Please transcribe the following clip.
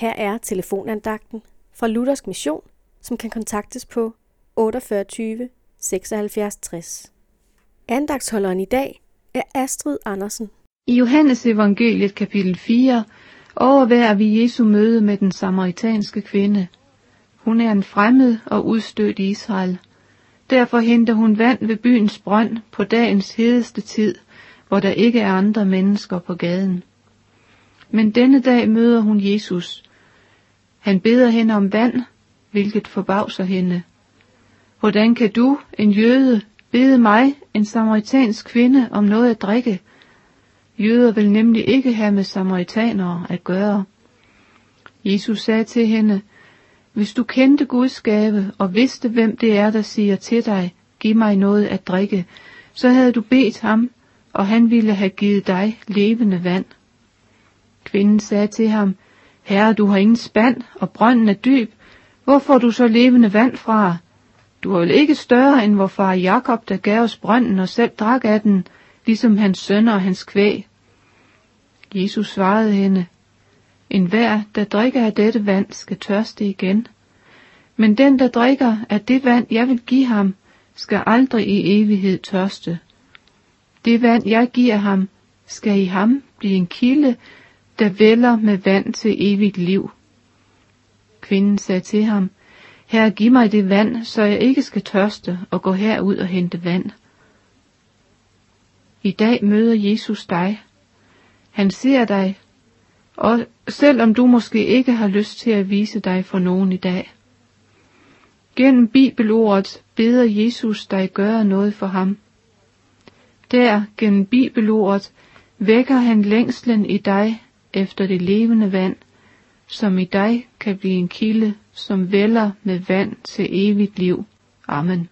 Her er telefonandagten fra Luthersk Mission, som kan kontaktes på 48 76 60. Andagtsholderen i dag er Astrid Andersen. I Johannes evangeliet kapitel 4 overværer vi Jesu møde med den samaritanske kvinde. Hun er en fremmed og udstødt i Israel. Derfor henter hun vand ved byens brønd på dagens hedeste tid, hvor der ikke er andre mennesker på gaden. Men denne dag møder hun Jesus. Han beder hende om vand, hvilket forbavser hende. Hvordan kan du, en jøde, bede mig, en samaritansk kvinde, om noget at drikke? Jøder vil nemlig ikke have med samaritanere at gøre. Jesus sagde til hende, hvis du kendte Guds gave og vidste, hvem det er, der siger til dig, giv mig noget at drikke, så havde du bedt ham, og han ville have givet dig levende vand. Kvinden sagde til ham, Herre, du har ingen spand, og brønden er dyb. Hvor får du så levende vand fra? Du er vel ikke større end vor far Jakob, der gav os brønden og selv drak af den, ligesom hans sønner og hans kvæg. Jesus svarede hende, En hver, der drikker af dette vand, skal tørste igen. Men den, der drikker af det vand, jeg vil give ham, skal aldrig i evighed tørste. Det vand, jeg giver ham, skal i ham blive en kilde, der vælger med vand til evigt liv. Kvinden sagde til ham, Herre, giv mig det vand, så jeg ikke skal tørste og gå herud og hente vand. I dag møder Jesus dig. Han ser dig, og selvom du måske ikke har lyst til at vise dig for nogen i dag. Gennem bibelordet beder Jesus dig gøre noget for ham. Der, gennem bibelordet, vækker han længslen i dig efter det levende vand, som i dig kan blive en kilde, som vælger med vand til evigt liv. Amen.